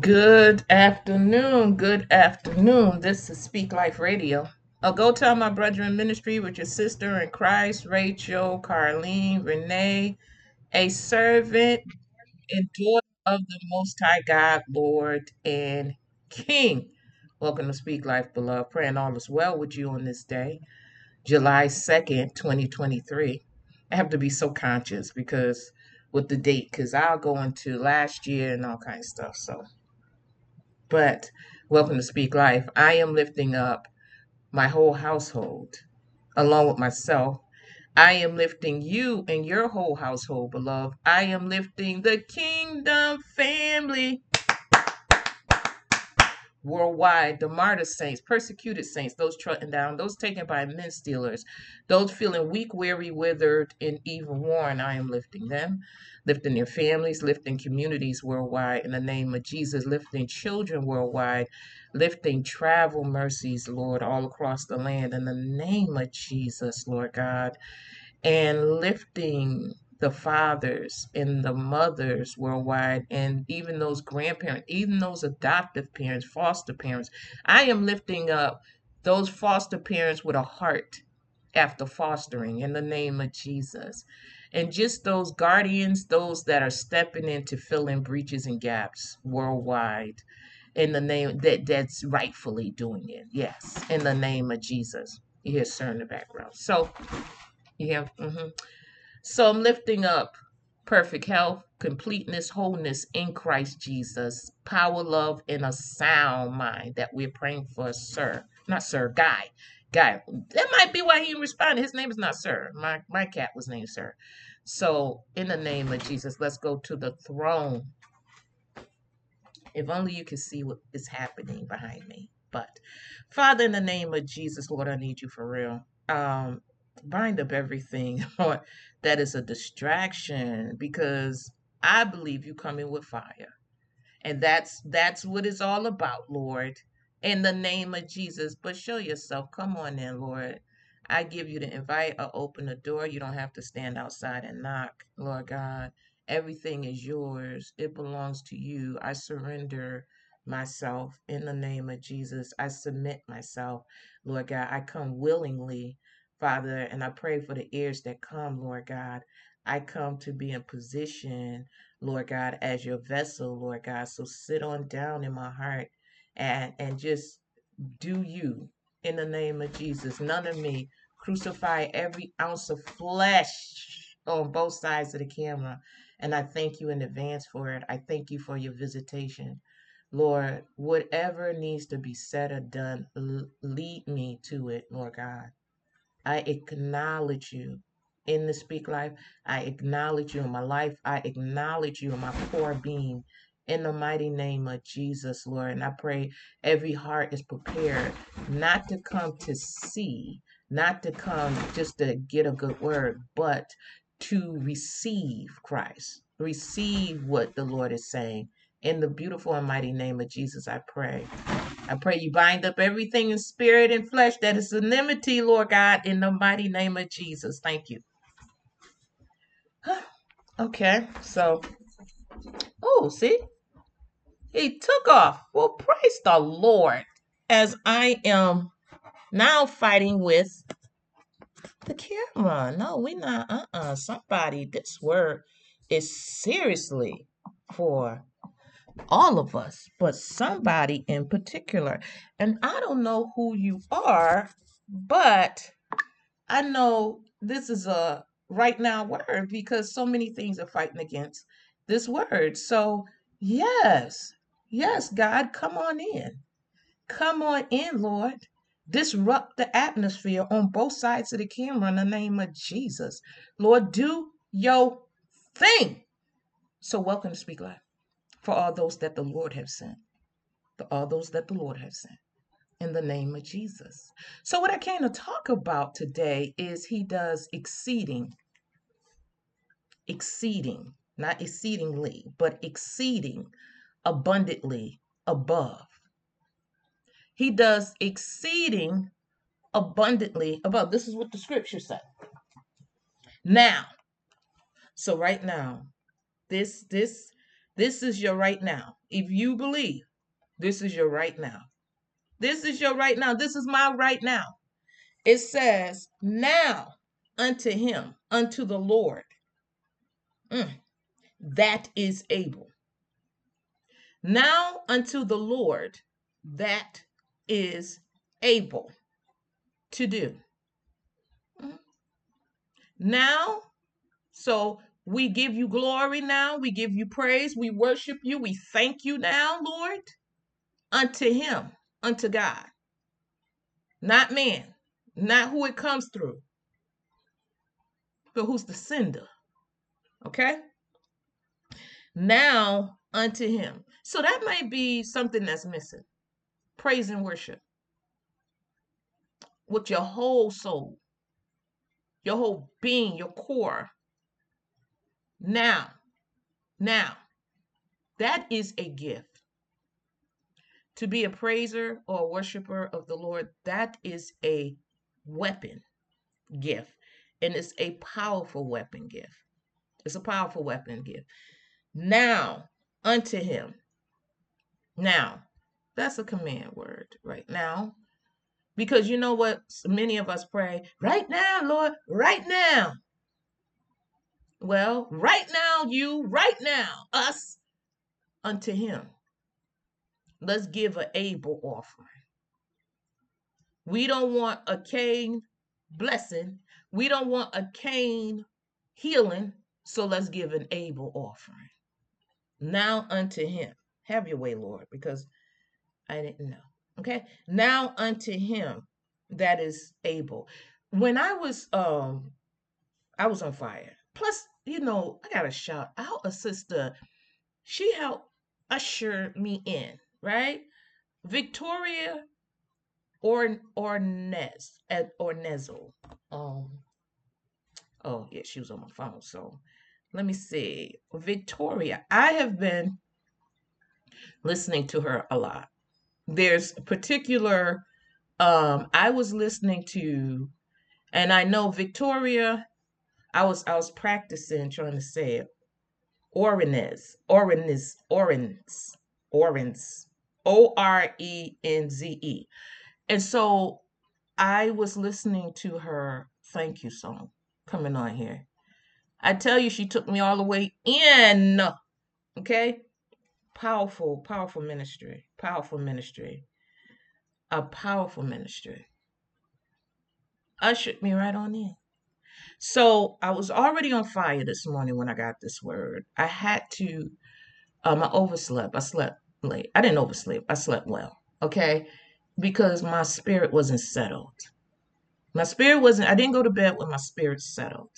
Good afternoon. Good afternoon. This is Speak Life Radio. I'll go tell my brother in ministry with your sister in Christ, Rachel, Carlene, Renee, a servant and daughter of the Most High God, Lord and King. Welcome to Speak Life, beloved. Praying all is well with you on this day, July 2nd, 2023. I have to be so conscious because with the date, because I'll go into last year and all kinds of stuff. So but welcome to Speak Life. I am lifting up my whole household along with myself. I am lifting you and your whole household, beloved. I am lifting the kingdom family worldwide, the martyr saints, persecuted saints, those trodden down, those taken by men stealers, those feeling weak, weary, withered, and even worn. I am lifting them, lifting their families, lifting communities worldwide in the name of Jesus, lifting children worldwide, lifting travel mercies, Lord, all across the land in the name of Jesus, Lord God, and lifting the fathers and the mothers worldwide, and even those grandparents, even those adoptive parents, foster parents. I am lifting up those foster parents with a heart after fostering in the name of Jesus. And just those guardians, those that are stepping in to fill in breaches and gaps worldwide in the name that that's rightfully doing it. Yes, in the name of Jesus. You hear sir in the background. So, yeah. mhm. So I'm lifting up perfect health, completeness, wholeness in Christ Jesus, power, love, and a sound mind that we're praying for, sir. Not sir, guy. Guy. That might be why he didn't respond. His name is not sir. My my cat was named sir. So in the name of Jesus, let's go to the throne. If only you could see what is happening behind me. But Father, in the name of Jesus, Lord, I need you for real. Um, bind up everything, that is a distraction because I believe you coming with fire. And that's that's what it's all about, Lord. In the name of Jesus. But show yourself. Come on in, Lord. I give you the invite or open the door. You don't have to stand outside and knock, Lord God. Everything is yours. It belongs to you. I surrender myself in the name of Jesus. I submit myself, Lord God. I come willingly, Father, and I pray for the ears that come, Lord God. I come to be in position, Lord God, as your vessel, Lord God. So sit on down in my heart and and just do you in the name of Jesus. None of me. Crucify every ounce of flesh on both sides of the camera. And I thank you in advance for it. I thank you for your visitation. Lord, whatever needs to be said or done, lead me to it, Lord God. I acknowledge you in the Speak Life. I acknowledge you in my life. I acknowledge you in my core being. In the mighty name of Jesus, Lord. And I pray every heart is prepared not to come to see, not to come just to get a good word, but to receive Christ, receive what the Lord is saying. In the beautiful and mighty name of Jesus, I pray. I pray you bind up everything in spirit and flesh that is enmity, Lord God, in the mighty name of Jesus. Thank you. Okay, so, oh, see, he took off. Well, praise the Lord. As I am now fighting with the camera. No, we not. Uh uh Somebody, this word is seriously for all of us, but somebody in particular. And I don't know who you are, but I know this is a right now word because so many things are fighting against this word. So, yes, yes, God, come on in. Come on in, Lord. Disrupt the atmosphere on both sides of the camera in the name of Jesus. Lord, do your thing. So, welcome to Speak Life for all those that the Lord have sent, for all those that the Lord have sent in the name of Jesus. So, what I came to talk about today is He does exceeding, exceeding, not exceedingly, but exceeding abundantly above. He does exceeding abundantly above. This is what the scripture said. Now, so right now, this this This is your right now. If you believe, this is your right now. This is your right now. This is my right now. It says, Now unto him, unto the Lord, mm, that is able. Now unto the Lord, that is able to do. Mm. Now, so we give you glory now, we give you praise, we worship you, we thank you now, Lord, unto him, unto God, not man, not who it comes through, but who's the sender. Okay? Now unto him. So that might be something that's missing. Praise and worship with your whole soul, your whole being, your core. Now, now, that is a gift. To be a praiser or a worshiper of the Lord, that is a weapon gift. And it's a powerful weapon gift. It's a powerful weapon gift. Now unto him. Now, that's a command word right now. Because you know what? Many of us pray, right now, Lord, right now. Well, right now, you, right now, us, unto him. Let's give an Abel offering. We don't want a Cain blessing. We don't want a Cain healing. So let's give an Abel offering. Now unto him. Have your way, Lord, because I didn't know. Okay. Now unto him that is able. When I was um I was on fire. Plus, you know, I gotta shout out a sister. She helped usher me in, right? Victoria or Ornez at Ornezel. Um oh yeah, she was on my phone. So let me see. Victoria. I have been listening to her a lot. There's particular um I was listening to and I know Victoria I was I was practicing trying to say it. Orenez Orenez Orenz Orenz O R E N Z E. And so I was listening to her thank you song coming on here. I tell you she took me all the way in okay powerful, powerful ministry, powerful ministry, a powerful ministry. Ushered me right on in. So I was already on fire this morning when I got this word. I had to, um, I overslept. I slept late. I didn't oversleep. I slept well. Okay. Because my spirit wasn't settled. My spirit wasn't, I didn't go to bed with my spirit settled.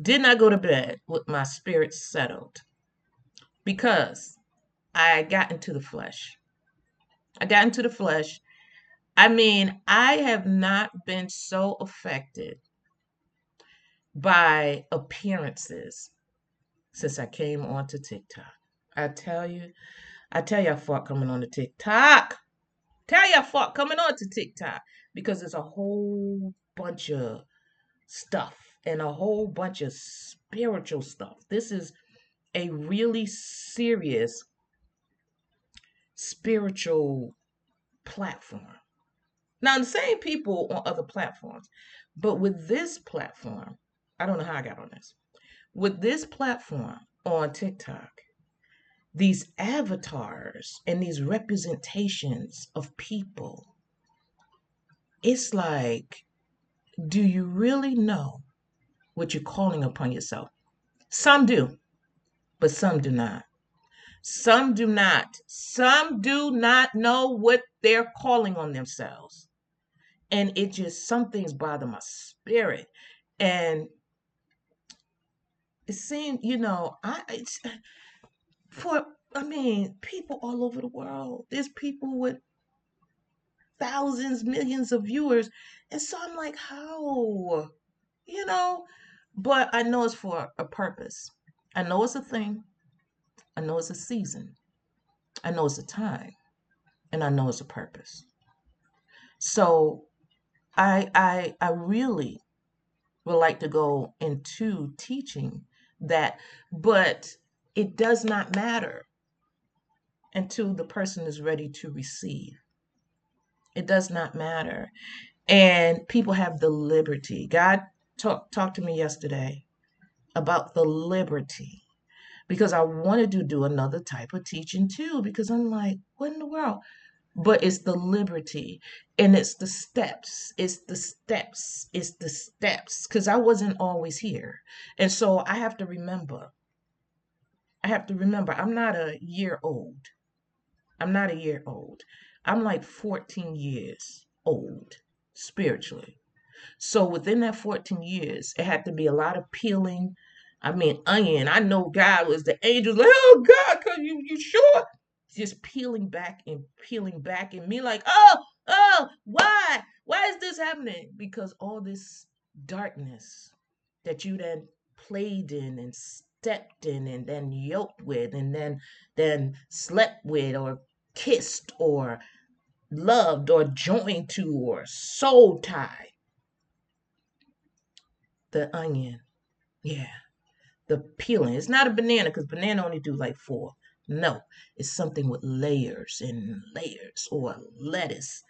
Did not go to bed with my spirit settled because I got into the flesh. I got into the flesh. I mean, I have not been so affected by appearances since I came onto TikTok. I tell you, I tell you, I fought coming on to TikTok. Tell you, I fought coming on to TikTok because there's a whole bunch of stuff and a whole bunch of spiritual stuff. This is a really serious spiritual platform. Now, the same people on other platforms, but with this platform, I don't know how I got on this. With this platform on TikTok, these avatars and these representations of people, it's like, do you really know what you're calling upon yourself? Some do but some do not. Some do not. Some do not know what they're calling on themselves. And it just, some things bother my spirit. And it seemed, you know, I, it's, for, I mean, people all over the world, there's people with thousands, millions of viewers. And so I'm like, how? You know, but I know it's for a purpose. I know it's a thing. I know it's a season. I know it's a time. And I know it's a purpose. So I I I really would like to go into teaching that, but it does not matter until the person is ready to receive. It does not matter. And people have the liberty. God talked talked to me yesterday about the liberty because I wanted to do another type of teaching too because I'm like, what in the world? But it's the liberty and it's the steps. It's the steps. It's the steps because I wasn't always here. And so I have to remember. I have to remember I'm not a year old. I'm not a year old. I'm like 14 years old spiritually. So within that 14 years, it had to be a lot of peeling. I mean, onion. I know God was the angel. Like, oh God, cause you you sure? Just peeling back and peeling back, and me like, oh, oh, why? Why is this happening? Because all this darkness that you then played in and stepped in and then yoked with and then then slept with or kissed or loved or joined to or soul tied. The onion. Yeah. The peeling. It's not a banana because banana only do like four. No, it's something with layers and layers or lettuce.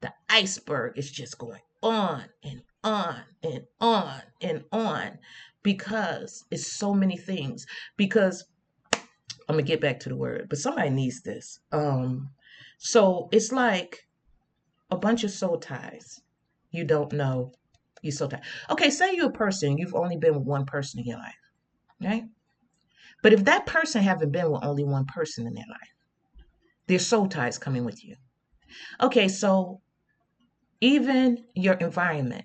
The iceberg is just going on and on and on and on because it's so many things. Because I'm gonna get back to the word, but somebody needs this. Um, so it's like a bunch of soul ties. You don't know you so tie. Okay, say you're a person, you've only been with one person in your life, right? But if that person haven't been with only one person in their life, there's soul ties coming with you. Okay, so even your environment,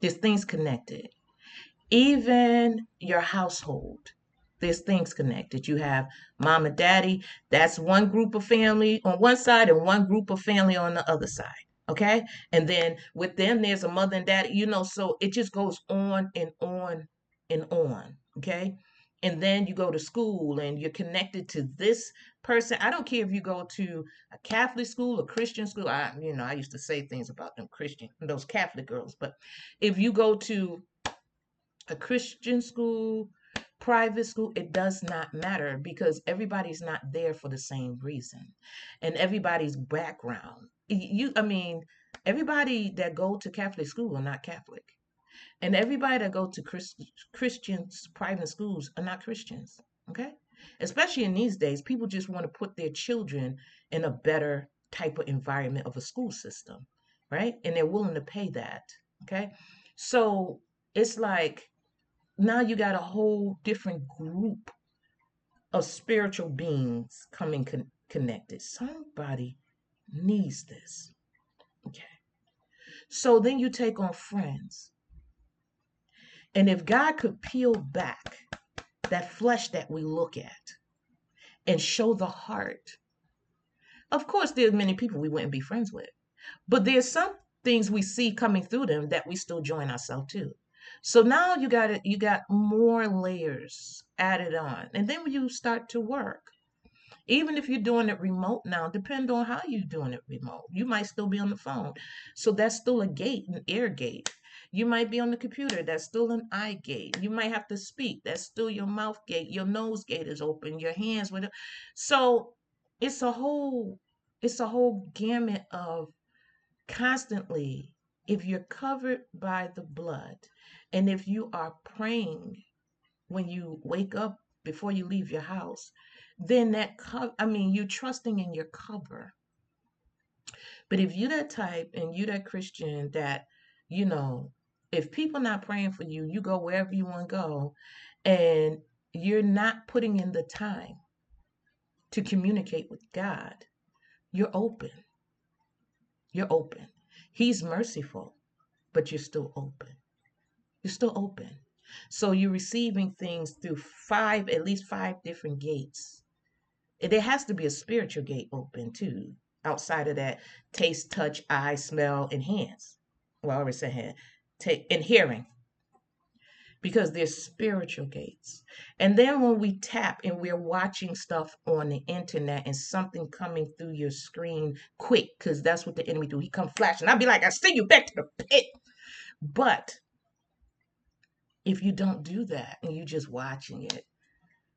there's things connected. Even your household, there's things connected. You have mom and daddy, that's one group of family on one side and one group of family on the other side. Okay. And then with them, there's a mother and daddy, you know, so it just goes on and on and on. Okay. And then you go to school and you're connected to this person. I don't care if you go to a Catholic school, a Christian school. I, you know, I used to say things about them Christian, those Catholic girls. But if you go to a Christian school, private school, it does not matter because everybody's not there for the same reason. And everybody's background. You I mean, everybody that go to Catholic school are not Catholic. And everybody that go to Christ, Christians private schools are not Christians. Okay? Especially in these days, people just want to put their children in a better type of environment of a school system, right? And they're willing to pay that. Okay. So it's like now you got a whole different group of spiritual beings coming con- connected. Somebody needs this. Okay. So then you take on friends. And if God could peel back that flesh that we look at and show the heart, of course, there's many people we wouldn't be friends with, but there's some things we see coming through them that we still join ourselves to. So now you got it, you got more layers added on. And then when you start to work, even if you're doing it remote now, depend on how you're doing it remote. You might still be on the phone. So that's still a gate, an air gate. You might be on the computer. That's still an eye gate. You might have to speak. That's still your mouth gate. Your nose gate is open. Your hands with it. So it's a whole, it's a whole gamut of constantly, if you're covered by the blood, and if you are praying when you wake up before you leave your house, then that co- I mean you're trusting in your cover. But if you that type and you that Christian that, you know, if people not praying for you, you go wherever you want to go, and you're not putting in the time to communicate with God, you're open. You're open. He's merciful, but you're still open. You're still open. So you're receiving things through five, at least five different gates. There has to be a spiritual gate open too, outside of that taste, touch, eye, smell, and hands. Well, I already said hand, take and hearing. Because there's spiritual gates. And then when we tap and we're watching stuff on the internet and something coming through your screen quick, because that's what the enemy do. He come flashing. I'll be like, I send you back to the pit. But if you don't do that and you just watching it,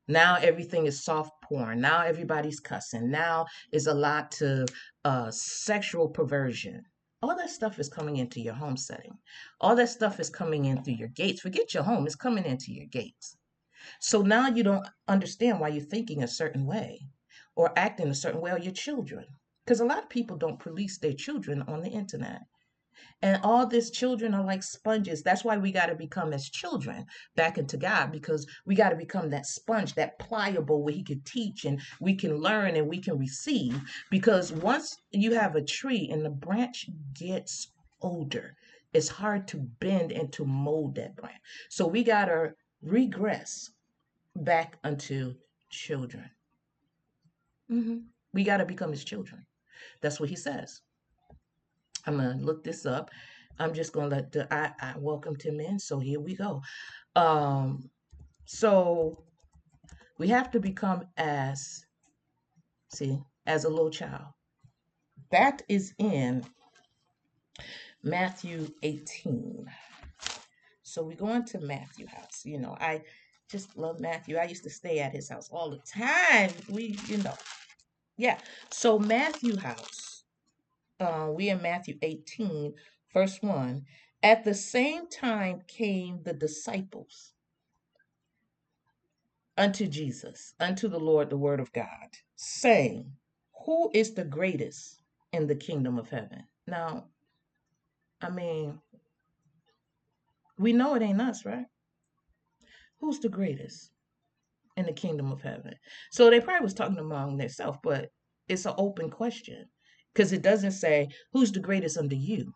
Now everything is soft porn. Now everybody's cussing. Now is a lot to uh, sexual perversion. All that stuff is coming into your home setting. All that stuff is coming in through your gates. Forget your home, it's coming into your gates. So now you don't understand why you're thinking a certain way or acting a certain way, or your children. Because a lot of people don't police their children on the internet. And all these children are like sponges. That's why we got to become as children back into God because we got to become that sponge, that pliable where He can teach and we can learn and we can receive. Because once you have a tree and the branch gets older, it's hard to bend and to mold that branch. So we got to regress back unto children. hmm We got to become His children. That's what He says. I'm gonna look this up. I'm just gonna let the I, I welcome Tim in. So here we go. Um, so we have to become as see as a little child. That is in Matthew 18. So we go into Matthew house. You know, I just love Matthew. I used to stay at his house all the time. We, you know, yeah. So Matthew house uh, we in Matthew 18, verse 1. At the same time came the disciples unto Jesus, unto the Lord, the word of God, saying, Who is the greatest in the kingdom of heaven? Now, I mean, we know it ain't us, right? Who's the greatest in the kingdom of heaven? So they probably was talking among themselves, but it's an open question because it doesn't say who's the greatest under you.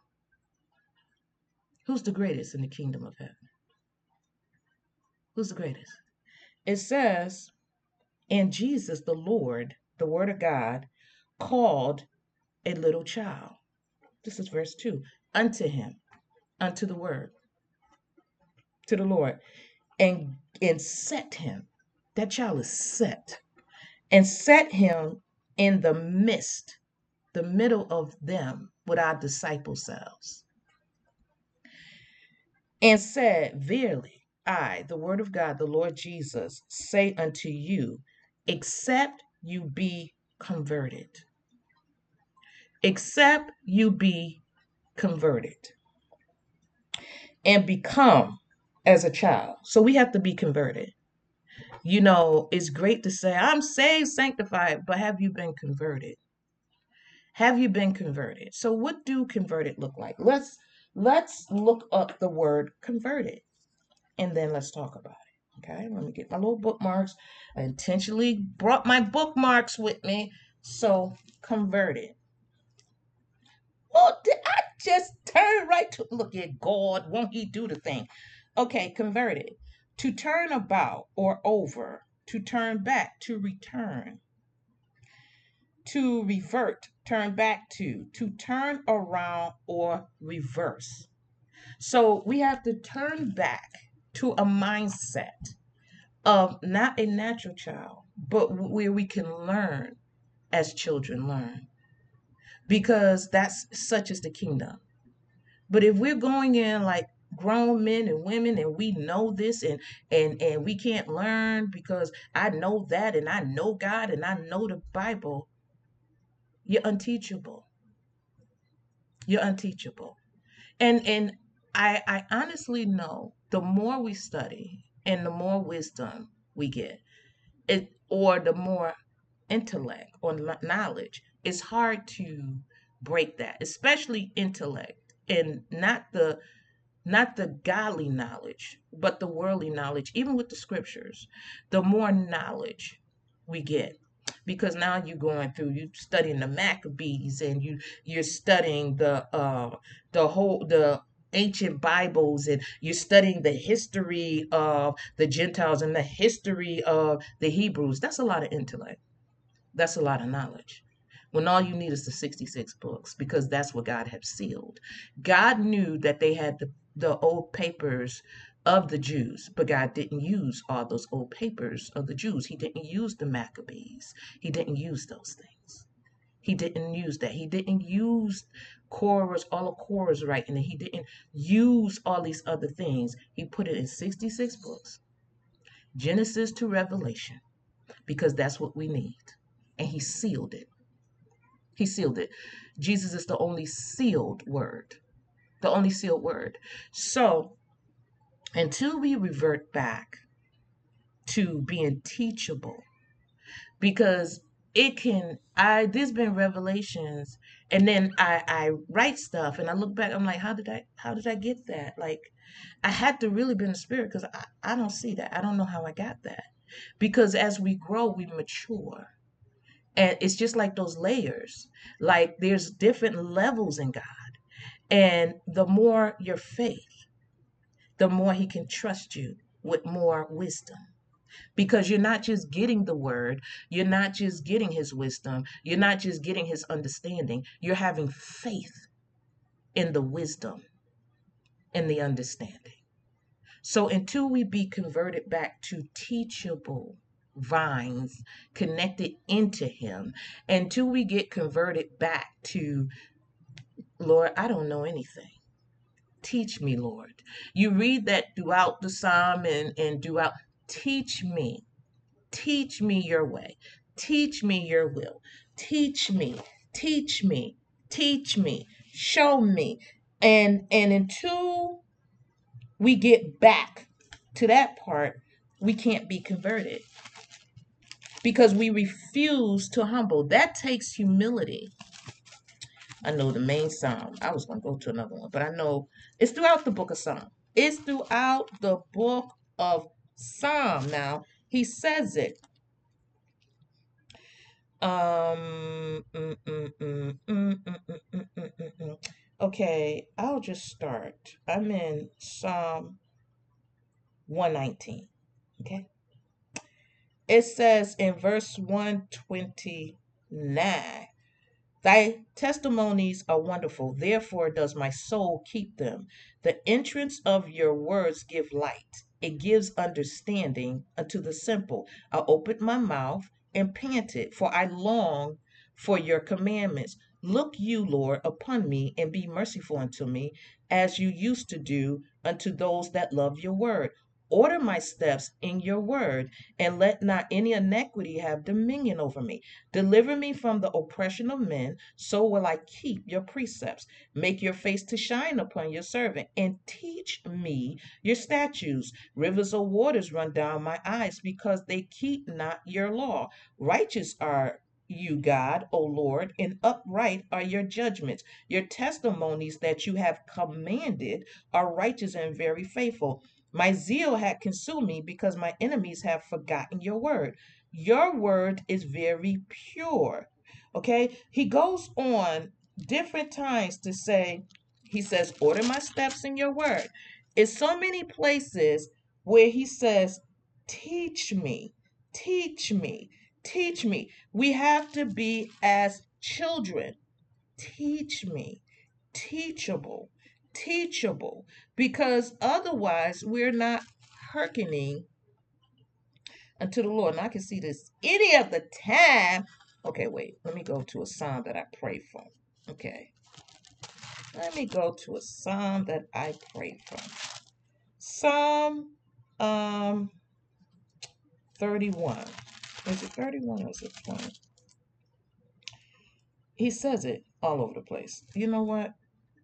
Who's the greatest in the kingdom of heaven? Who's the greatest? It says, and Jesus, the Lord, the Word of God, called a little child. This is verse 2 unto him, unto the Word, to the Lord, and, and set him. That child is set, and set him in the midst the middle of them with our disciple selves, and said, Verily, I, the word of God, the Lord Jesus, say unto you, except you be converted. Except you be converted and become as a child. So we have to be converted. You know, it's great to say, I'm saved, sanctified, but have you been converted? Have you been converted? So what do converted look like? Let's let's look up the word converted and then let's talk about it. Okay, let me get my little bookmarks. I intentionally brought my bookmarks with me. So converted. Oh, did I just turn right to look at God? Won't he do the thing? Okay, converted. To turn about or over, to turn back, to return to revert, turn back to, to turn around or reverse. So we have to turn back to a mindset of not a natural child, but where we can learn as children learn. Because that's such as the kingdom. But if we're going in like grown men and women and we know this and and and we can't learn because I know that and I know God and I know the Bible, you're unteachable. You're unteachable. And and I I honestly know the more we study and the more wisdom we get, it or the more intellect or knowledge, it's hard to break that, especially intellect and not the not the godly knowledge, but the worldly knowledge, even with the scriptures. The more knowledge we get, because now you're going through you studying the Maccabees and you you're studying the uh the whole the ancient Bibles and you're studying the history of the Gentiles and the history of the Hebrews. That's a lot of intellect. That's a lot of knowledge. When all you need is the 66 books because that's what God had sealed. God knew that they had the, the old papers of the Jews, but God didn't use all those old papers of the Jews. He didn't use the Maccabees. He didn't use those things. He didn't use that. He didn't use Korah's, all of Korah's writing, and he didn't use all these other things. He put it in 66 books, Genesis to Revelation. because that's what we need. And he sealed it. He sealed it. Jesus is the only sealed word. The only sealed word. So until we revert back to being teachable, because it can i there's been revelations and then i i write stuff and i look back i'm like how did i how did i get that? Like i had to really be in the spirit because I, I don't see that. I don't know how i got that. Because as we grow we mature. And it's just like those layers. Like there's different levels in god. And the more your faith the more he can trust you with more wisdom because you're not just getting the word, you're not just getting his wisdom, you're not just getting his understanding, you're having faith in the wisdom and the understanding. So until we be converted back to teachable vines connected into him, until we get converted back to, Lord, I don't know anything. Teach me, Lord. You read that throughout the psalm and, and throughout Teach me. Teach me your way. Teach me your will. Teach me. Teach me. Teach me. Show me. And and until we get back to that part, we can't be converted. Because we refuse to humble. That takes humility. I know the main psalm. I was going to go to another one, but I know it's throughout the book of Psalm. It's throughout the book of Psalm. Now, he says it. Um, mm, mm, mm, okay, I'll just start. I'm in Psalm 119. Okay. It says in verse 129 Thy testimonies are wonderful, therefore does my soul keep them. The entrance of your words give light it gives understanding unto the simple. I opened my mouth and panted, for I long for your commandments. Look you, Lord, upon me and be merciful unto me, as you used to do unto those that love your word. Order my steps in your word, and let not any iniquity have dominion over me. Deliver me from the oppression of men, so will I keep your precepts. Make your face to shine upon your servant, and teach me your statutes. Rivers of waters run down my eyes, because they keep not your law. Righteous are you, God, O Lord, and upright are your judgments. Your testimonies that you have commanded are righteous and very faithful. My zeal had consumed me because my enemies have forgotten your word. Your word is very pure. Okay. He goes on different times to say, he says, order my steps in your word. It's so many places where he says, teach me, teach me, teach me. We have to be as children. Teach me, teachable teachable because otherwise we're not hearkening unto the Lord. And I can see this any of the time. Okay, wait. Let me go to a psalm that I pray from. Okay. Let me go to a psalm that I pray from. Psalm um 31. Is it 31 or is it 20? He says it all over the place. You know what?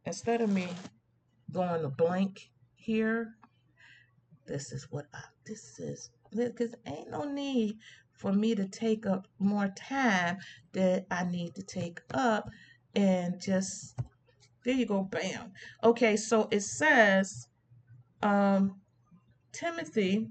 Instead of me going to blank here. This is what I, this is because ain't no need for me to take up more time that I need to take up and just there you go bam okay so it says um Timothy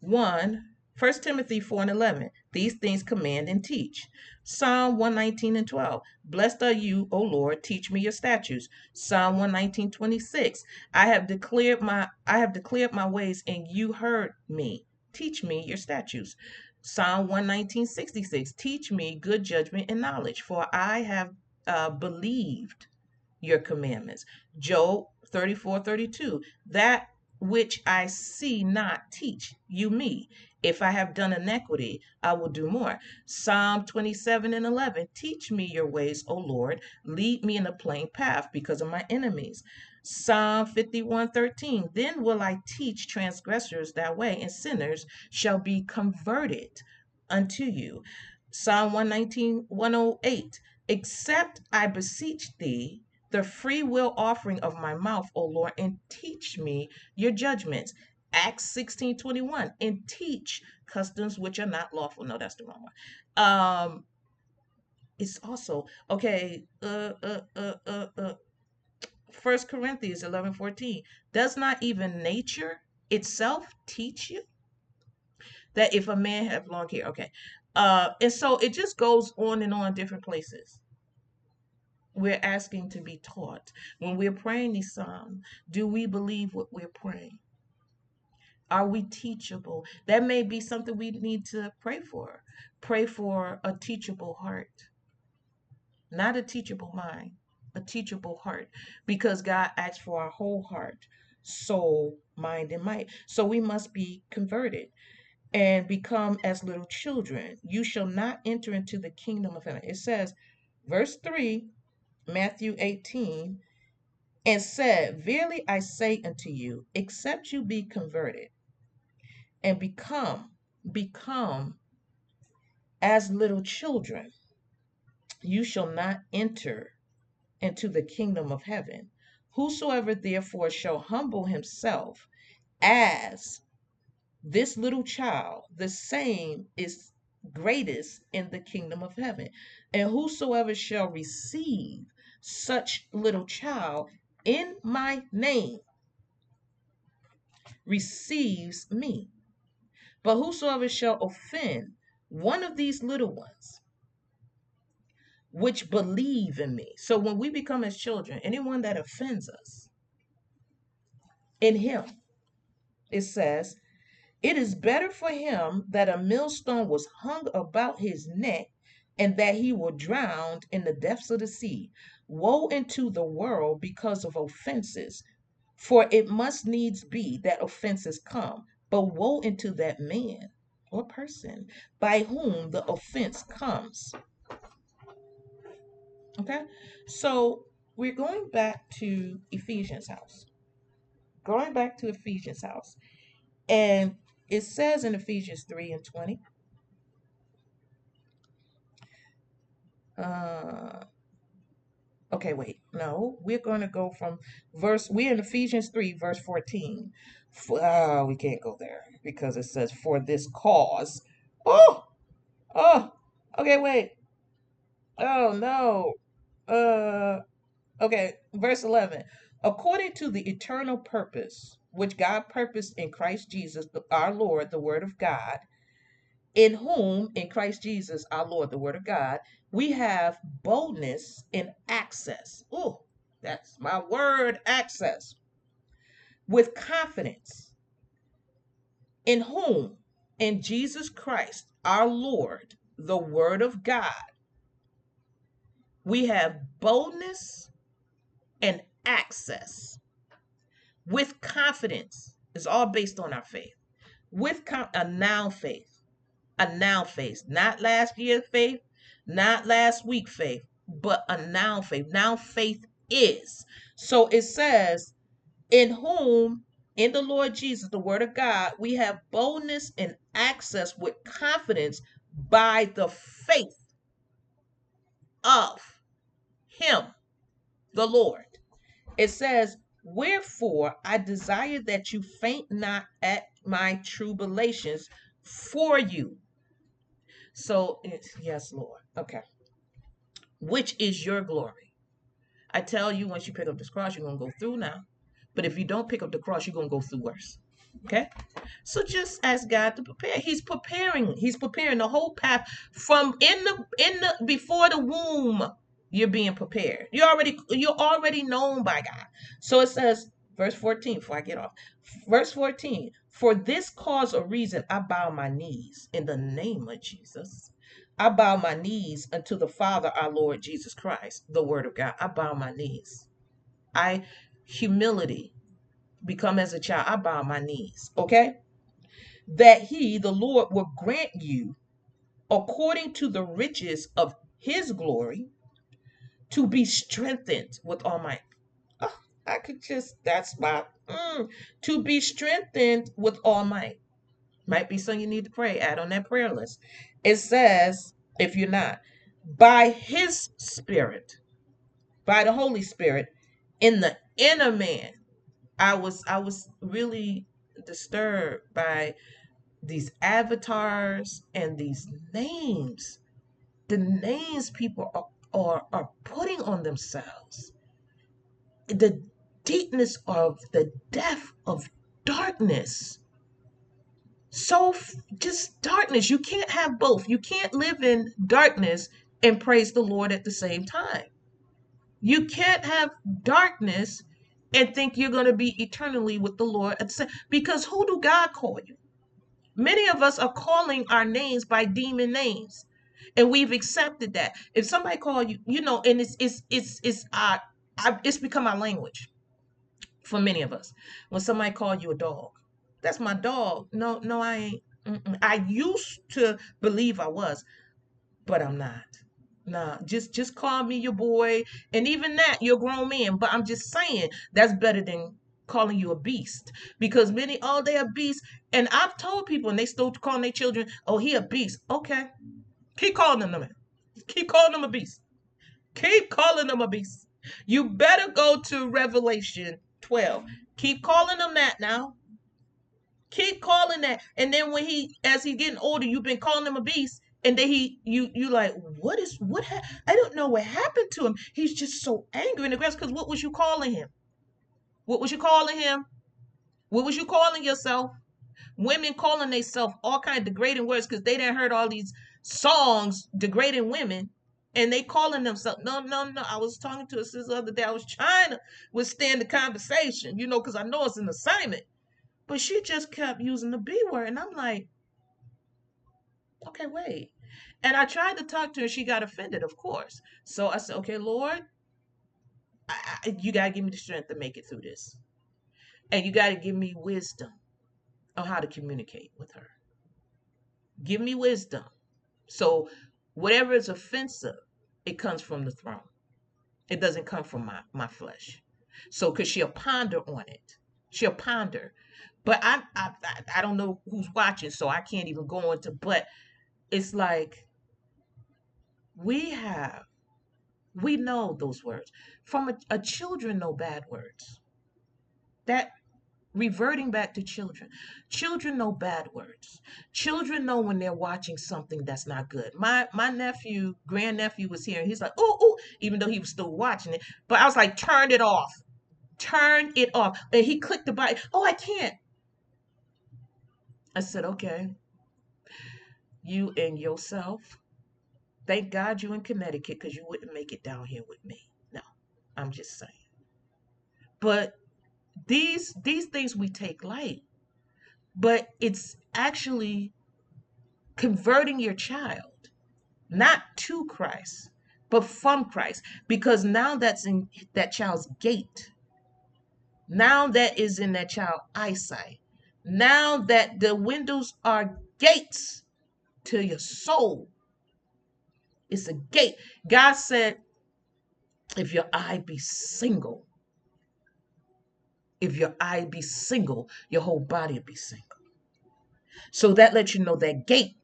1 1 Timothy 4 and 11 these things command and teach Psalm 119 and 12. Blessed are you, O Lord, teach me your statutes. Psalm 119, 26. I have declared my I have declared my ways, and you heard me. Teach me your statutes. Psalm 119, 66. Teach me good judgment and knowledge, for I have uh, believed your commandments. Job 34, 32. That which I see not, teach you me. If I have done iniquity, I will do more. Psalm 27 and 11 Teach me your ways, O Lord. Lead me in a plain path because of my enemies. Psalm 51 13. Then will I teach transgressors that way, and sinners shall be converted unto you. Psalm 119 108. Except I beseech thee the free will offering of my mouth, O Lord, and teach me your judgments. Acts 16 21. And teach customs which are not lawful. No, that's the wrong one. Um, it's also okay. Uh, uh, uh, uh, uh. First Corinthians 11 14. Does not even nature itself teach you that if a man have long hair, okay. Uh, and so it just goes on and on different places we're asking to be taught. When we're praying these Psalms, do we believe what we're praying? Are we teachable? That may be something we need to pray for. Pray for a teachable heart, not a teachable mind, a teachable heart, because God asks for our whole heart, soul, mind, and might. So we must be converted and become as little children. You shall not enter into the kingdom of heaven. It says, verse 3 Matthew 18, and said, Verily I say unto you, except you be converted and become, become as little children, you shall not enter into the kingdom of heaven. Whosoever therefore shall humble himself as this little child, the same is greatest in the kingdom of heaven. And whosoever shall receive such little child in my name receives me. But whosoever shall offend one of these little ones, which believe in me. So when we become as children, anyone that offends us in him, it says, it is better for him that a millstone was hung about his neck and that he were drowned in the depths of the sea. Woe unto the world because of offenses, for it must needs be that offenses come. But woe unto that man or person by whom the offense comes. Okay, so we're going back to Ephesians' house. Going back to Ephesians' house. And it says in Ephesians 3 and 20. Uh, Okay, wait. No, we're going to go from verse, we're in Ephesians 3, verse 14. Oh, we can't go there because it says, for this cause. Oh, oh, okay, wait. Oh, no. Uh, okay, verse 11. According to the eternal purpose which God purposed in Christ Jesus, our Lord, the Word of God, in whom, in Christ Jesus, our Lord, the Word of God, we have boldness and access. Oh, that's my word, access. With confidence. In whom? In Jesus Christ, our Lord, the Word of God. We have boldness and access. With confidence. It's all based on our faith. With com- a now faith. A now faith. Not last year's faith, not last week faith, but a now faith. Now faith is. So it says, in whom, in the Lord Jesus, the Word of God, we have boldness and access with confidence by the faith of Him, the Lord. It says, Wherefore I desire that you faint not at my tribulations for you so yes, Lord. Okay. Which is your glory? I tell you, once you pick up this cross, you're gonna go through now. But if you don't pick up the cross, you're gonna go through worse. Okay? So just ask God to prepare. He's preparing, He's preparing the whole path from in the in the before the womb. You're being prepared. You're already you're already known by God. So it says, verse 14, before I get off. Verse 14, for this cause or reason, I bow my knees in the name of Jesus. I bow my knees unto the Father, our Lord Jesus Christ, the Word of God. I bow my knees. I, humility, become as a child. I bow my knees, okay? That He, the Lord, will grant you, according to the riches of His glory, to be strengthened with all might. I could just, that's my, mm, to be strengthened with all might. Might be something you need to pray. Add on that prayer list. It says, if you're not, by his spirit, by the Holy Spirit, in the inner man. I was I was really disturbed by these avatars and these names. The names people are, are, are putting on themselves. The deepness of the depth of darkness so just darkness. You can't have both. You can't live in darkness and praise the Lord at the same time. You can't have darkness and think you're going to be eternally with the Lord at the same because who do God call you? Many of us are calling our names by demon names. And we've accepted that. If somebody call you, you know, and it's it's it's it's uh it's become our language for many of us. When somebody called you a dog, that's my dog. No, no, I ain't. Mm-mm. I used to believe I was, but I'm not. Nah, just just call me your boy, and even that you're a grown man. But I'm just saying that's better than calling you a beast because many oh they are beasts, and I've told people and they still calling their children oh he a beast. Okay, keep calling them. Keep calling them a beast. Keep calling them a beast. You better go to Revelation 12. Keep calling them that now. Keep calling that. And then when he, as he getting older, you've been calling him a beast. And then he, you, you like, what is, what, ha- I don't know what happened to him. He's just so angry and aggressive. Because what was you calling him? What was you calling him? What was you calling yourself? Women calling themselves all kind of degrading words because they didn't heard all these songs degrading women and they calling themselves no no no i was talking to a sister the other day i was trying to withstand the conversation you know because i know it's an assignment but she just kept using the B word. And I'm like, okay, wait. And I tried to talk to her. She got offended, of course. So I said, okay, Lord, I, you got to give me the strength to make it through this. And you got to give me wisdom on how to communicate with her. Give me wisdom. So whatever is offensive, it comes from the throne. It doesn't come from my, my flesh. So, because she'll ponder on it. She'll ponder. But I, I I don't know who's watching, so I can't even go into. But it's like we have, we know those words from a, a children know bad words. That reverting back to children. Children know bad words. Children know when they're watching something that's not good. My my nephew grandnephew was here. And he's like oh oh even though he was still watching it. But i was like turn it off. Turn it off. And he clicked the button. Oh i can't. I said, okay, you and yourself. Thank God you in Connecticut because you wouldn't make it down here with me. No, I'm just saying. But these these things we take light, but it's actually converting your child not to Christ, but from Christ, because now that's in that child's gate. Now that is in that child eyesight now that the windows are gates to your soul, it's a gate. God said, if your eye be single, if your eye be single, your whole body will be single. So that lets you know that gate.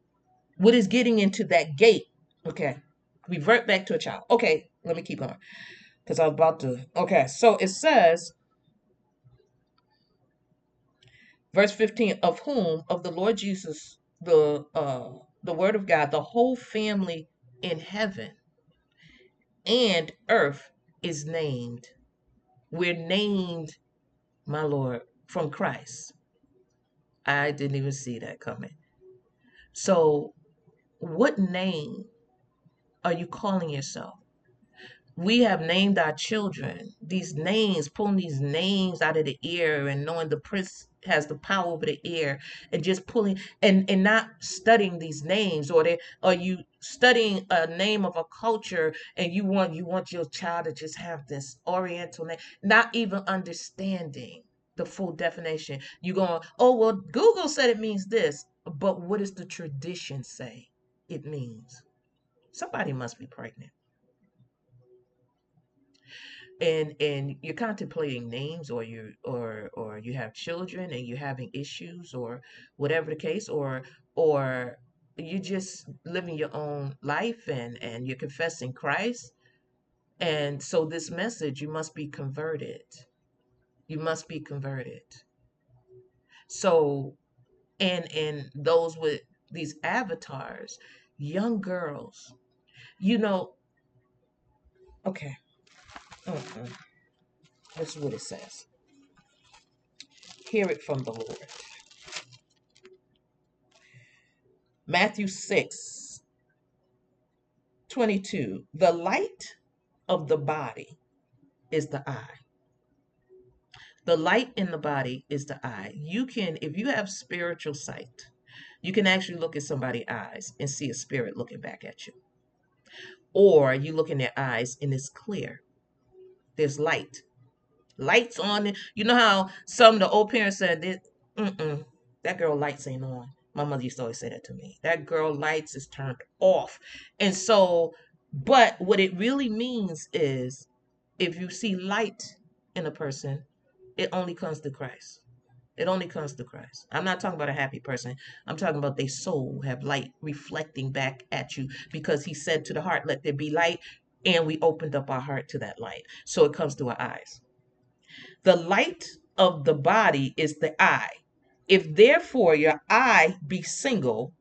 What is getting into that gate? Okay. Revert back to a child. Okay, let me keep going. Because I was about to. Okay, so it says verse 15 of whom of the lord jesus the uh the word of god the whole family in heaven and earth is named we're named my lord from christ. I didn't even see that coming. So what name are you calling yourself? We have named our children. These names pulling these names out of the air and knowing the prince has the power over the air and just pulling and and not studying these names or they are you studying a name of a culture and you want you want your child to just have this oriental name not even understanding the full definition. You going oh well google said it means this but what does the tradition say it means? Somebody must be pregnant. And and you're contemplating names or you or or you have children and you're having issues or whatever the case or or you just living your own life and and you're confessing Christ and so this message you must be converted you must be converted so and and those with these avatars young girls you know okay Mm-mm. This is what it says. Hear it from the Lord. Matthew 6 22. The light of the body is the eye. The light in the body is the eye. You can, if you have spiritual sight, you can actually look at somebody's eyes and see a spirit looking back at you. Or you look in their eyes and it's clear. There's light. Lights on. You know how some of the old parents said that girl lights ain't on. My mother used to always say that to me. That girl lights is turned off. And so, but what it really means is if you see light in a person, it only comes to Christ. It only comes to Christ. I'm not talking about a happy person. I'm talking about their soul have light reflecting back at you because he said to the heart, Let there be light and we opened up our heart to that light. So it comes to our eyes. The light of the body is the eye. If therefore your eye be single,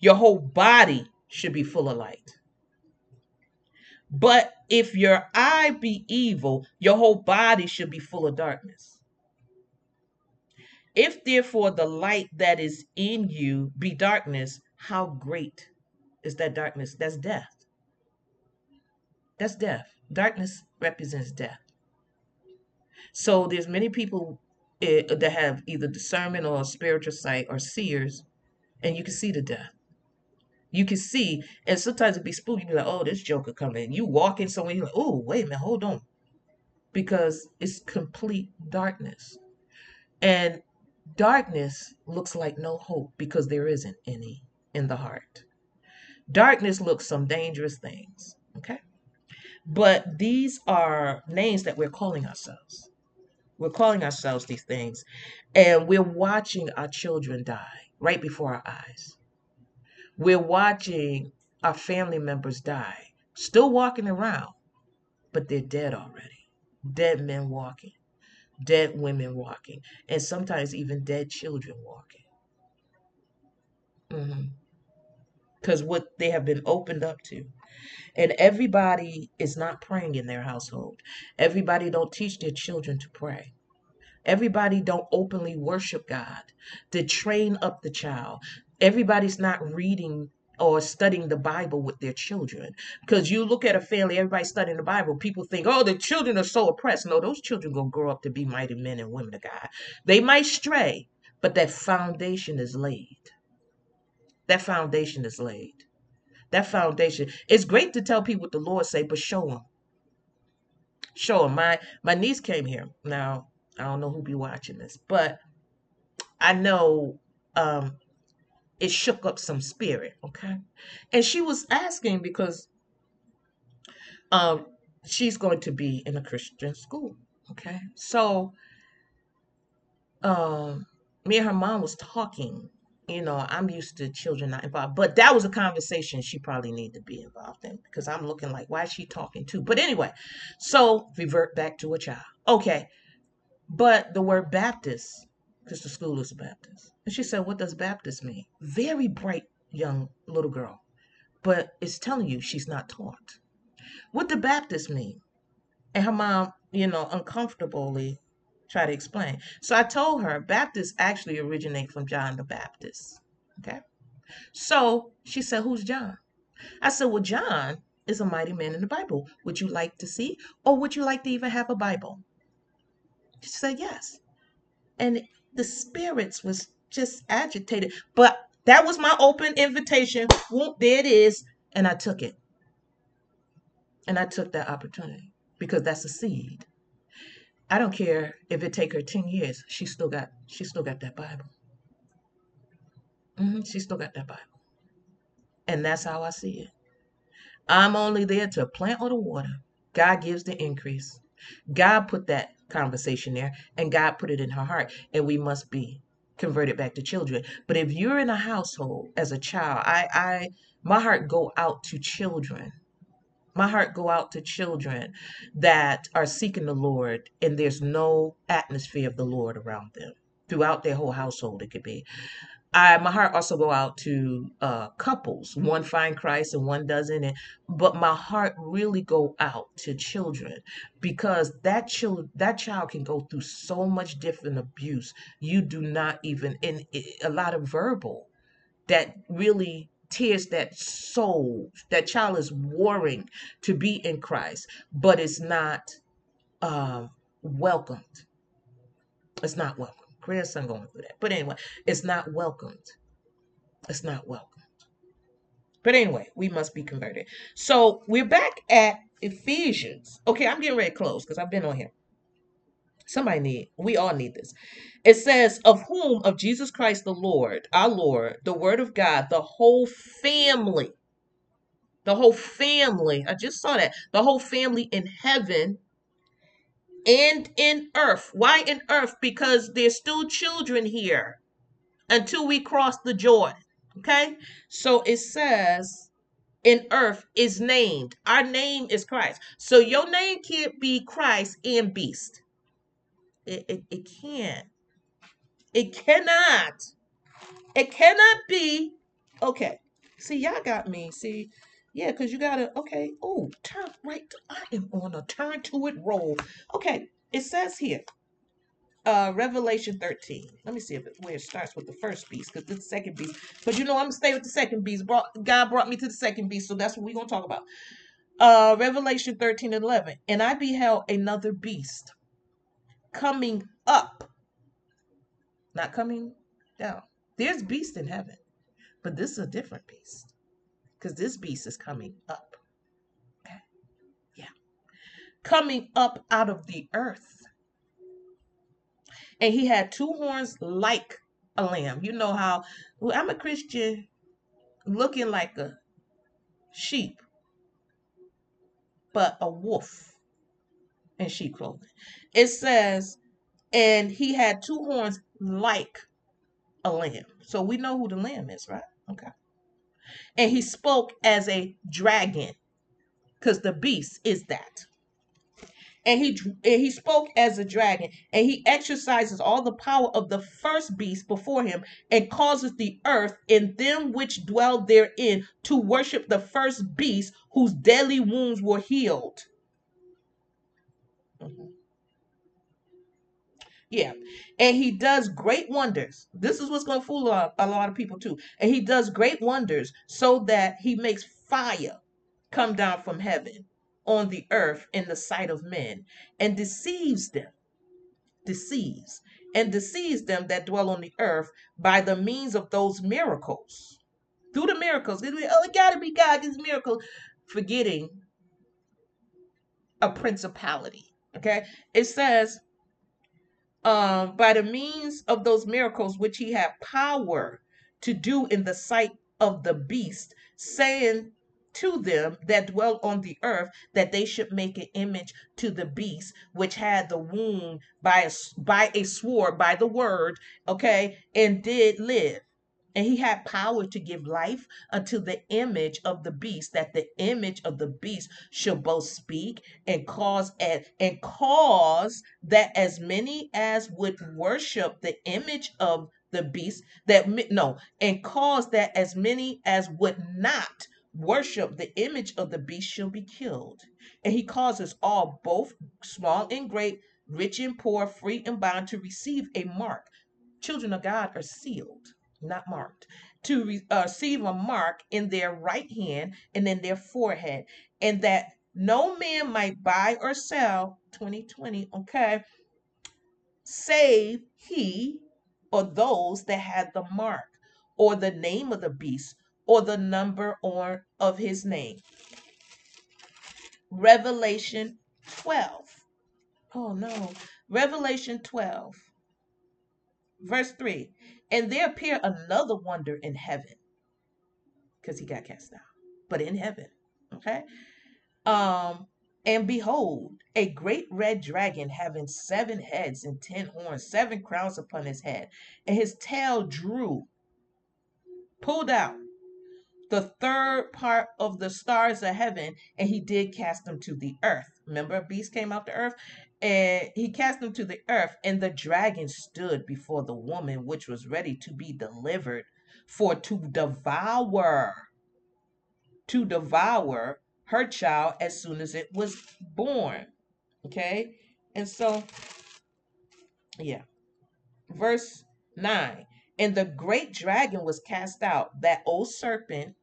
your whole body should be full of light. But if your eye be evil, your whole body should be full of darkness. If therefore the light that is in you be darkness, how great is that darkness? That's death. That's death. Darkness represents death. So there's many people eh, that have either discernment or spiritual sight or seers, and you can see the death. You can see, and sometimes it be spooky. You be like, "Oh, this Joker coming." You walk in somewhere, you're like, "Oh, wait a minute, hold on," because it's complete darkness, and darkness looks like no hope because there isn't any in the heart. Darkness looks some dangerous things. Okay. But these are names that we're calling ourselves. We're calling ourselves these things. And we're watching our children die right before our eyes. We're watching our family members die, still walking around, but they're dead already. Dead men walking, dead women walking, and sometimes even dead children walking. Mm-hmm. Because what they have been opened up to and everybody is not praying in their household. Everybody don't teach their children to pray. Everybody don't openly worship God to train up the child. Everybody's not reading or studying the Bible with their children. Because you look at a family, everybody studying the Bible, people think, oh, the children are so oppressed. No, those children gonna grow up to be mighty men and women of God. They might stray, but that foundation is laid. That foundation is laid. That foundation. It's great to tell people what the Lord say, but show them. Show them. My my niece came here. Now I don't know who be watching this, but I know um, it shook up some spirit. Okay, and she was asking because um, she's going to be in a Christian school. Okay, so um, me and her mom was talking you know, I'm used to children not involved, but that was a conversation she probably need to be involved in because I'm looking like, why is she talking to? But anyway, so revert back to a child. Okay. But the word Baptist, because the school is a Baptist. And she said, what does Baptist mean? Very bright young little girl, but it's telling you she's not taught. What did Baptist mean? And her mom, you know, uncomfortably try to explain. So I told her Baptists actually originate from John the Baptist. Okay. So she said, Who's John? I said, Well, John is a mighty man in the Bible. Would you like to see? Or would you like to even have a Bible? She said, Yes. And the spirits was just agitated. But that was my open invitation. There it is. And I took it. And I took that opportunity because that's a seed. I don't care if it take her 10 years. She still got she still got that Bible. Mm-hmm, she still got that Bible. And that's how I see it. I'm only there to plant or to water. God gives the increase. God put that conversation there and God put it in her heart and we must be converted back to children. But if you're in a household as a child, I I my heart go out to children. My heart go out to children that are seeking the Lord and there's no atmosphere of the Lord around them. Throughout their whole household, it could be. I my heart also go out to uh, couples. One find Christ and one doesn't. And, but my heart really go out to children because that child that child can go through so much different abuse. You do not even in a lot of verbal that really tears that soul. That child is warring to be in Christ, but it's not um, welcomed. It's not welcomed grandson going through that. But anyway, it's not welcomed. It's not welcomed. But anyway, we must be converted. So we're back at Ephesians. Okay, I'm getting ready to close because I've been on here. Somebody need, we all need this. It says, Of whom, of Jesus Christ the Lord, our Lord, the Word of God, the whole family, the whole family, I just saw that, the whole family in heaven and in earth. Why in earth? Because there's still children here until we cross the Jordan. Okay? So it says in earth is named. Our name is Christ. So your name can't be Christ and beast. It, it, it can't. It cannot. It cannot be. Okay. See, y'all got me. See, yeah, because you gotta, okay, oh, turn right. I am on a turn to it roll. Okay, it says here, uh, Revelation 13. Let me see if it, where it starts with the first beast, because the second beast. But you know, I'm gonna stay with the second beast. Brought, God brought me to the second beast, so that's what we're gonna talk about. Uh, Revelation 13 and 11. And I beheld another beast coming up, not coming down. There's beast in heaven, but this is a different beast because this beast is coming up. Okay. Yeah. Coming up out of the earth. And he had two horns like a lamb. You know how well, I'm a Christian looking like a sheep, but a wolf in sheep clothing. It says, and he had two horns like a lamb. So we know who the lamb is, right? Okay and he spoke as a dragon because the beast is that and he and he spoke as a dragon and he exercises all the power of the first beast before him and causes the earth and them which dwell therein to worship the first beast whose deadly wounds were healed mm-hmm. Yeah. And he does great wonders. This is what's going to fool a, a lot of people too. And he does great wonders so that he makes fire come down from heaven on the earth in the sight of men and deceives them. Deceives and deceives them that dwell on the earth by the means of those miracles. Through the miracles. Oh, it gotta be God, this miracle. Forgetting a principality. Okay. It says um, by the means of those miracles which he had power to do in the sight of the beast, saying to them that dwell on the earth that they should make an image to the beast which had the wound by a, by a sword by the word okay and did live and he had power to give life unto the image of the beast, that the image of the beast should both speak and cause and, and cause that as many as would worship the image of the beast, that no, and cause that as many as would not worship the image of the beast shall be killed. And he causes all, both small and great, rich and poor, free and bound, to receive a mark. Children of God are sealed not marked, to re- uh, receive a mark in their right hand and in their forehead, and that no man might buy or sell 2020, okay, save he or those that had the mark or the name of the beast or the number or of his name. Revelation 12. Oh no. Revelation 12 verse 3 and there appeared another wonder in heaven because he got cast out but in heaven okay um And behold, a great red dragon having seven heads and ten horns, seven crowns upon his head, and his tail drew, pulled out the third part of the stars of heaven, and he did cast them to the earth. Remember, a beast came out the earth, and he cast them to the earth, and the dragon stood before the woman which was ready to be delivered, for to devour, to devour her child as soon as it was born. Okay, and so, yeah, verse 9 and the great dragon was cast out, that old serpent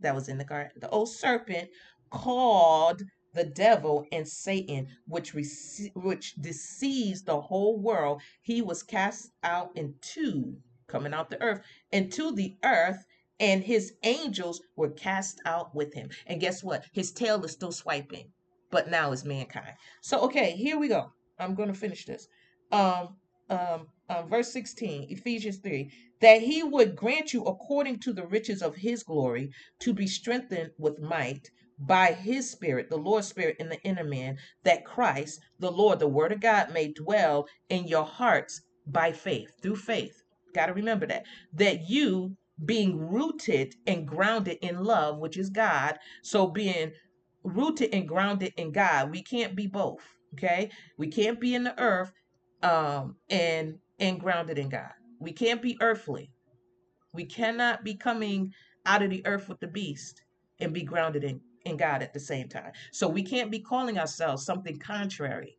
that was in the garden, the old serpent called the devil and Satan, which rece- which deceives the whole world. He was cast out into, coming out the earth, into the earth, and his angels were cast out with him. And guess what? His tail is still swiping, but now it's mankind. So okay, here we go. I'm going to finish this. Um, um, um, verse 16, Ephesians 3, that he would grant you according to the riches of his glory to be strengthened with might by his spirit, the Lord's spirit in the inner man, that Christ, the Lord, the word of God, may dwell in your hearts by faith, through faith. Got to remember that. That you being rooted and grounded in love, which is God, so being rooted and grounded in God, we can't be both. Okay, we can't be in the earth um, and and grounded in God. We can't be earthly. We cannot be coming out of the earth with the beast and be grounded in, in God at the same time. So we can't be calling ourselves something contrary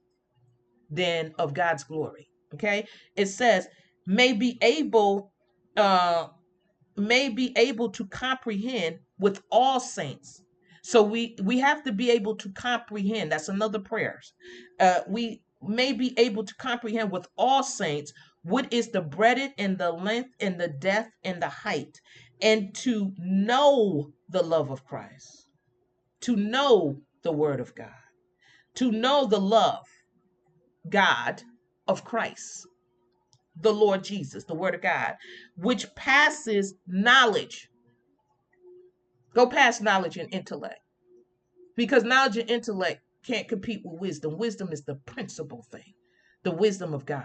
than of God's glory. Okay? It says, may be able, uh, may be able to comprehend with all saints. So we we have to be able to comprehend. That's another prayer. Uh, we may be able to comprehend with all saints what is the breadth and the length and the depth and the height, and to know the love of Christ, to know the word of God, to know the love, God of Christ, the Lord Jesus, the word of God, which passes knowledge. Go past knowledge and intellect. Because knowledge and intellect can't compete with wisdom. Wisdom is the principal thing, the wisdom of God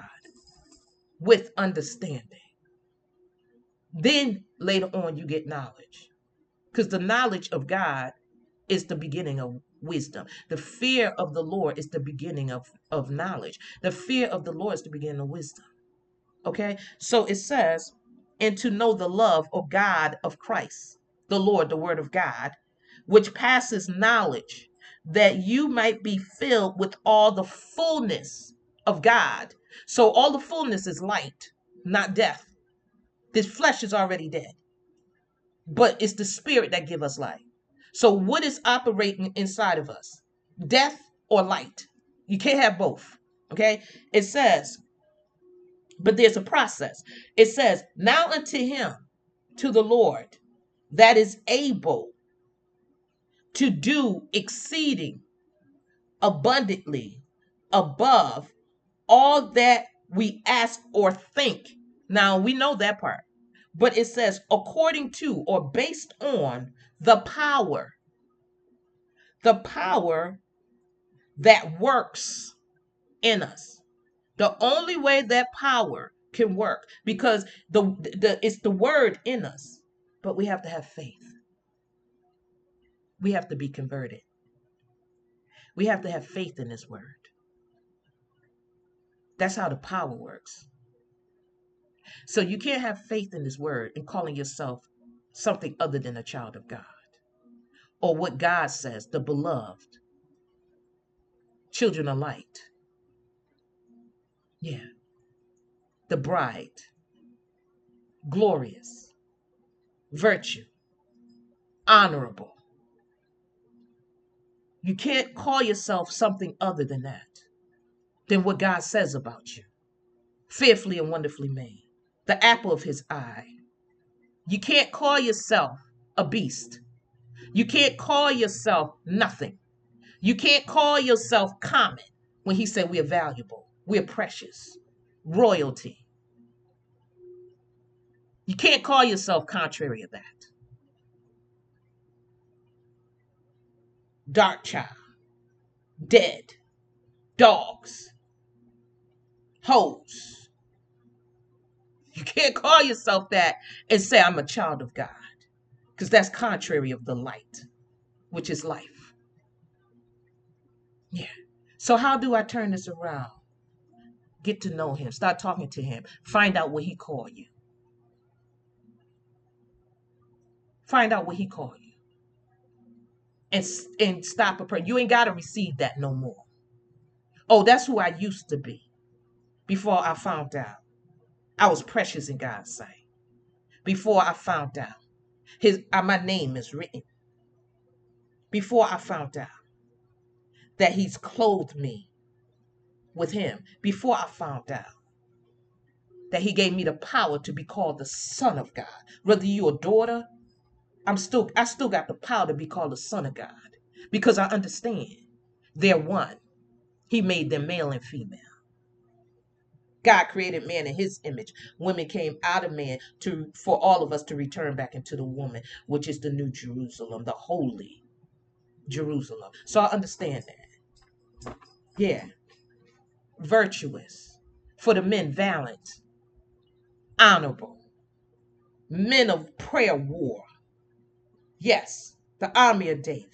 with understanding. Then later on, you get knowledge. Because the knowledge of God is the beginning of wisdom. The fear of the Lord is the beginning of, of knowledge. The fear of the Lord is the beginning of wisdom. Okay? So it says, and to know the love of God of Christ, the Lord, the Word of God, which passes knowledge, that you might be filled with all the fullness of God. So all the fullness is light, not death. This flesh is already dead. But it's the spirit that give us life. So what is operating inside of us? Death or light? You can't have both. Okay? It says, but there's a process. It says, now unto him, to the Lord, that is able to do exceeding abundantly above all that we ask or think. Now we know that part, but it says according to or based on the power, the power that works in us. The only way that power can work because the, the it's the word in us, but we have to have faith we have to be converted. We have to have faith in this word. That's how the power works. So you can't have faith in this word and calling yourself something other than a child of God or what God says, the beloved, children of light. Yeah. The bride, glorious, virtue, honorable, you can't call yourself something other than that, than what God says about you. Fearfully and wonderfully made, the apple of his eye. You can't call yourself a beast. You can't call yourself nothing. You can't call yourself common when he said we are valuable, we're precious, royalty. You can't call yourself contrary of that. dark child, dead, dogs, hoes. You can't call yourself that and say, I'm a child of God, because that's contrary of the light, which is life. Yeah. So, how do I turn this around? Get to know him, start talking to him, find out what he called you. Find out what he called you. And, and stop a prayer. You ain't got to receive that no more. Oh, that's who I used to be before I found out. I was precious in God's sight. Before I found out. His uh, my name is written. Before I found out that he's clothed me with him. Before I found out that he gave me the power to be called the son of God. Whether you're a daughter, I'm still I still got the power to be called the son of God because I understand they're one. He made them male and female. God created man in his image. Women came out of man to for all of us to return back into the woman, which is the new Jerusalem, the holy Jerusalem. So I understand that. Yeah. Virtuous. For the men, valiant, honorable, men of prayer war. Yes, the army of David.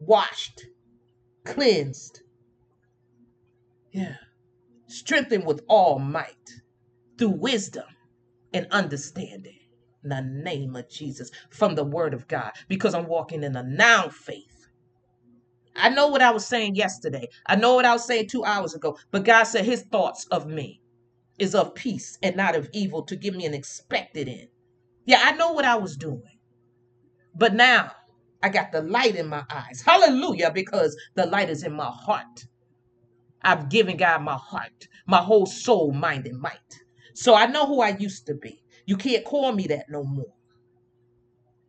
Washed, cleansed, yeah. Strengthened with all might through wisdom and understanding. In the name of Jesus, from the word of God, because I'm walking in a now faith. I know what I was saying yesterday. I know what I was saying two hours ago. But God said his thoughts of me is of peace and not of evil to give me an expected end. Yeah, I know what I was doing. But now I got the light in my eyes. Hallelujah, because the light is in my heart. I've given God my heart, my whole soul, mind, and might. So I know who I used to be. You can't call me that no more.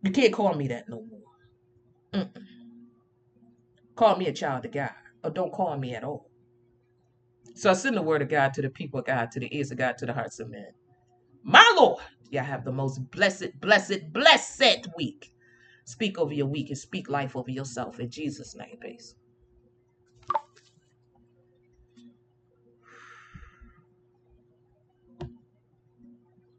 You can't call me that no more. Mm-mm. Call me a child of God, or don't call me at all. So I send the word of God to the people of God, to the ears of God, to the hearts of men. My Lord, y'all have the most blessed, blessed, blessed week. Speak over your week and speak life over yourself in Jesus' name, peace.